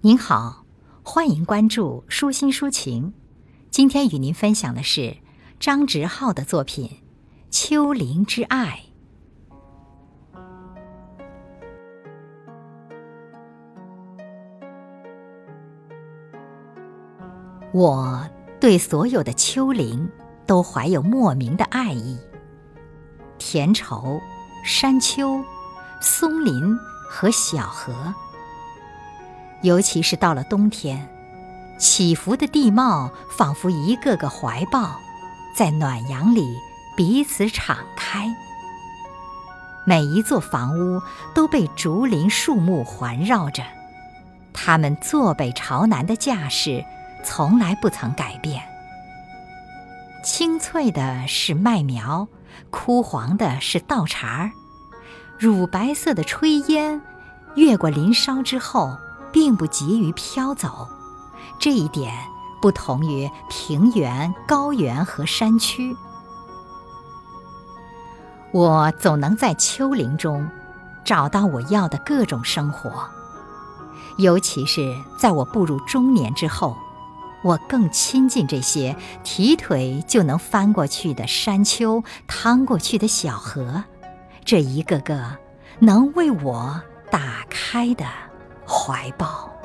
您好，欢迎关注舒心抒情。今天与您分享的是张直浩的作品《丘陵之爱》。我对所有的丘陵都怀有莫名的爱意。田畴、山丘、松林和小河。尤其是到了冬天，起伏的地貌仿佛一个个怀抱，在暖阳里彼此敞开。每一座房屋都被竹林树木环绕着，它们坐北朝南的架势从来不曾改变。青翠的是麦苗，枯黄的是稻茬儿，乳白色的炊烟越过林梢之后。并不急于飘走，这一点不同于平原、高原和山区。我总能在丘陵中找到我要的各种生活，尤其是在我步入中年之后，我更亲近这些提腿就能翻过去的山丘、趟过去的小河，这一个个能为我打开的。怀抱。